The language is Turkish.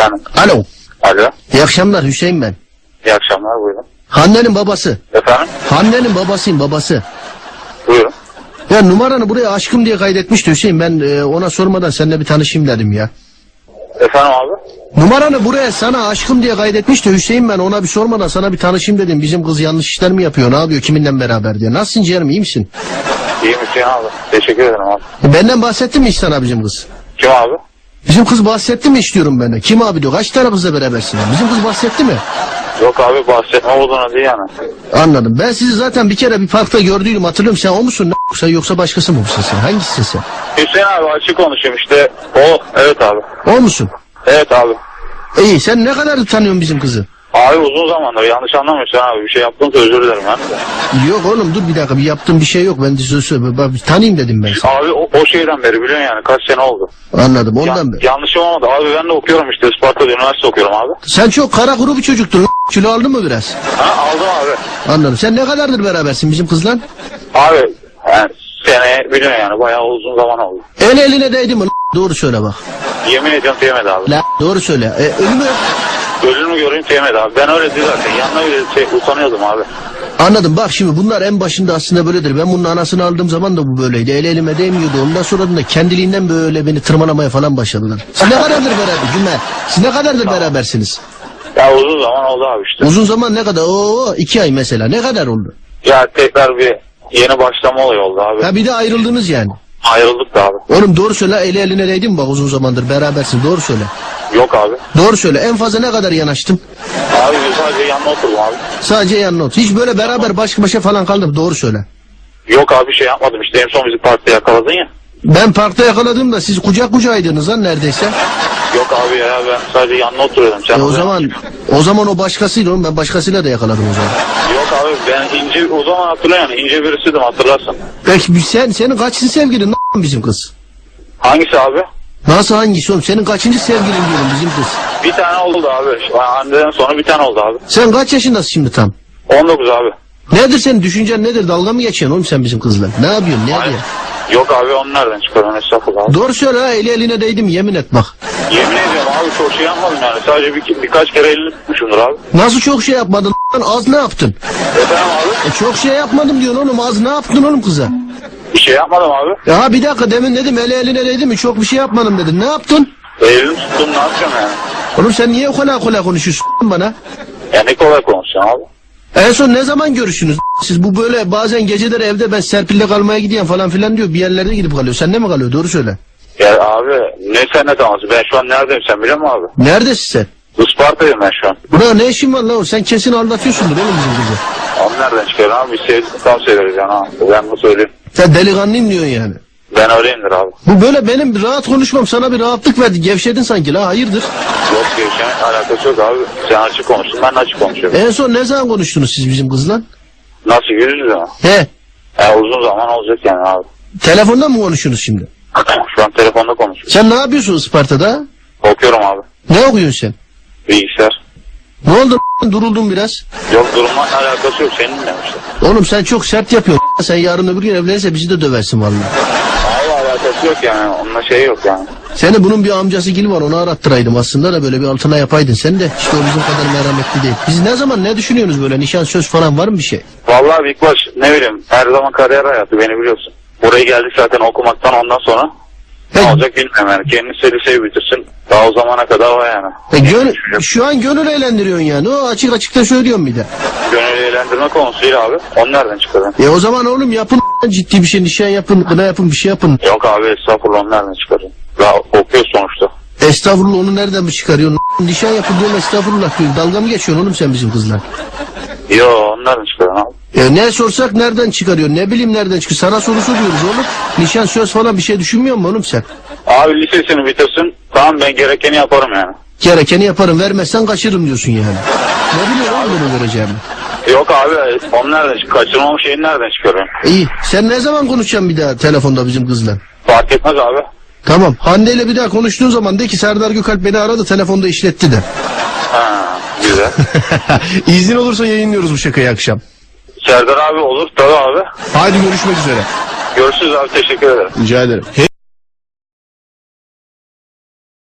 Efendim. Alo. Alo. İyi akşamlar Hüseyin ben. İyi akşamlar buyurun. Hande'nin babası. Efendim. Hande'nin babasıyım babası. Buyurun. Ya numaranı buraya aşkım diye kaydetmişti Hüseyin. Ben e, ona sormadan seninle bir tanışayım dedim ya. Efendim abi. Numaranı buraya sana aşkım diye kaydetmişti Hüseyin ben ona bir sormadan sana bir tanışayım dedim. Bizim kız yanlış işler mi yapıyor ne yapıyor kiminle beraber diye. Nasılsın ciğerim iyi misin? İyi Hüseyin abi. Teşekkür ederim abi. Benden bahsetti mi hiç sana bizim kız? Kim abi? Bizim kız bahsetti mi iş diyorum benden. Kim abi diyor kaç tane kızla berabersin? Bizim kız bahsetti mi? Yok abi bahsetme olduğunu değil yani. Anladım. Ben sizi zaten bir kere bir parkta gördüydüm hatırlıyorum. Sen o musun? Ne yoksa, yoksa başkası mı musun sen? Hangisisin sen? Hüseyin abi açık konuşayım işte. O. Evet abi. O musun? Evet abi. İyi sen ne kadar tanıyorsun bizim kızı? Abi uzun zamandır yanlış anlamıyorsun abi. Bir şey yaptımsa özür dilerim ben de. Yok oğlum dur bir dakika bir yaptığım bir şey yok. Ben de söz söyle. Bir tanıyayım dedim ben sana. Abi o, o şeyden beri biliyorsun yani kaç sene oldu. Anladım Ya- ondan beri. yanlışım olmadı. Abi ben de okuyorum işte Isparta'da üniversite okuyorum abi. Sen çok kara kuru bir çocuktun. Kilo aldın mı biraz? Ha aldım abi. Anladım. Sen ne kadardır berabersin bizim kızla? Abi yani sene biliyorsun yani bayağı uzun zaman oldu. El eline değdi mi? Doğru söyle bak. Yemin ediyorum sevmedi abi. La, doğru söyle. E, ölümü Ölümü göreyim sevmedi abi. Ben öyle değil zaten. Yanına bile şey, utanıyordum abi. Anladım bak şimdi bunlar en başında aslında böyledir. Ben bunun anasını aldığım zaman da bu böyleydi. El elime değmiyordu. Ondan sonra da kendiliğinden böyle beni tırmalamaya falan başladılar. Siz ne kadardır beraber Cüme? Siz ne kadardır berabersiniz? Ya uzun zaman oldu abi işte. Uzun zaman ne kadar? Oo iki ay mesela. Ne kadar oldu? Ya tekrar bir yeni başlama olayı oldu abi. Ha bir de ayrıldınız yani. Ayrıldık da abi. Oğlum doğru söyle eli eline değdi mi bak uzun zamandır berabersin doğru söyle. Yok abi. Doğru söyle en fazla ne kadar yanaştın? Abi sadece yanına oturdum abi. Sadece yanına otur. Hiç böyle beraber baş başa falan kaldım doğru söyle. Yok abi bir şey yapmadım işte en son bizi parkta yakaladın ya. Ben parkta yakaladığımda siz kucak kucağıydınız lan neredeyse. Yok abi ya ben sadece yanına oturuyordum. Sen E o zaman o zaman o başkasıydı oğlum ben başkasıyla da yakaladım o zaman. Yok abi ben ince o zaman hatırlıyorum ince birisiydim hatırlarsın. Peki biz- sen senin kaçıncı sevgilin lan bizim kız? Hangisi abi? Nasıl hangisi oğlum? Senin kaçıncı sevgilin diyorum bizim kız? Bir tane oldu abi. Şu an Anneden sonra bir tane oldu abi. Sen kaç yaşındasın şimdi tam? 19 abi. Nedir senin düşüncen nedir? Dalga mı geçiyorsun oğlum sen bizim kızla? Ne yapıyorsun? Ne diye? Yok abi onu nereden çıkarıyorsun estağfurullah abi. Doğru söyle ha eli eline değdi mi yemin et bak. Yemin ediyorum abi çok şey yapmadım yani. Sadece bir, birkaç kere elini tutmuşumdur abi. Nasıl çok şey yapmadın lan? Az ne yaptın? Efendim abi? E çok şey yapmadım diyorsun oğlum az ne yaptın oğlum kıza? Bir şey yapmadım abi. Ya bir dakika demin dedim eli eline değdi mi çok bir şey yapmadım dedin. Ne yaptın? Elini tuttum ne yapacağım yani? Oğlum sen niye kolay kolay konuşuyorsun bana? Ya ne kolay konuşacaksın abi. En son ne zaman görüşünüz? Siz bu böyle bazen geceleri evde ben Serpil'le kalmaya gidiyorum falan filan diyor. Bir yerlerde gidip kalıyor. Sen ne mi kalıyor? Doğru söyle. Ya abi ne sen ne teması? Ben şu an neredeyim sen biliyor musun abi? Neredesin sen? Isparta'yım ben şu an. Buna ne işin var lan? Sen kesin aldatıyorsundur oğlum bizim kızı. Onu nereden çıkarıyorsun abi? Biz sevdik tam severiz yani ha. Ben bunu söyleyeyim. Sen delikanlıyım diyorsun yani. Ben öyleyimdir abi. Bu böyle benim rahat konuşmam sana bir rahatlık verdi. Gevşedin sanki la hayırdır? Yok gevşemek alakası yok abi. Sen açık konuştun ben de açık konuşuyorum. En son ne zaman konuştunuz siz bizim kızla? Nasıl yüz mi? He. Ya uzun zaman olacak yani abi. Telefonda mı konuşuyorsunuz şimdi? şu an telefonda konuşuyorum. Sen ne yapıyorsun Isparta'da? Okuyorum abi. Ne okuyorsun sen? Bilgisayar. Ne oldu duruldun biraz? Yok durumla alakası yok senin demişler. Oğlum sen çok sert yapıyorsun. Sen yarın öbür gün evlenirse bizi de döversin vallahi. Alakası yok yani. Onunla şey yok yani. Seni bunun bir amcası gil var onu arattıraydım aslında da böyle bir altına yapaydın sen de. İşte o bizim kadar merhametli değil. Biz ne zaman ne düşünüyorsunuz böyle nişan söz falan var mı bir şey? Vallahi Big Baş ne bileyim her zaman kariyer hayatı beni biliyorsun. Buraya geldik zaten okumaktan ondan sonra ne He, olacak bilmiyorum yani. Kendisi liseyi bitirsin. Daha o zamana kadar o yani. e, gönül, şu an gönül eğlendiriyorsun yani. O açık açıkta söylüyorum bir de. Gönül eğlendirme konusuyla abi. Onu nereden çıkardın? E o zaman oğlum yapın ciddi bir şey nişan yapın kına yapın bir şey yapın. Yok abi estağfurullah onu nereden çıkardın? Daha okuyor sonuçta. Estağfurullah onu nereden mi çıkarıyorsun? Nişan yapın diyorum estağfurullah diyorum. Dalga mı geçiyorsun oğlum sen bizim kızla? Yo onu nereden çıkardın abi? E ne sorsak nereden çıkarıyor? Ne bileyim nereden çıkıyor? Sana soru soruyoruz oğlum. Nişan söz falan bir şey düşünmüyor musun oğlum sen? Abi lisesini bitirsin. Tamam ben gerekeni yaparım yani. Gerekeni yaparım vermezsen kaçırırım diyorsun yani. Ne biliyorsun oğlum bunu vereceğimi? Yok abi onu nereden çık? Kaçırmam şeyini nereden çıkarıyorsun? İyi. Sen ne zaman konuşacaksın bir daha telefonda bizim kızla? Fark etmez abi. Tamam. Hande ile bir daha konuştuğun zaman de ki Serdar Gökalp beni aradı telefonda işletti de. Ha, güzel. İzin olursa yayınlıyoruz bu şakayı akşam. Serdar abi olur tabii abi. Haydi görüşmek üzere. Görüşürüz abi teşekkür ederim. Rica ederim.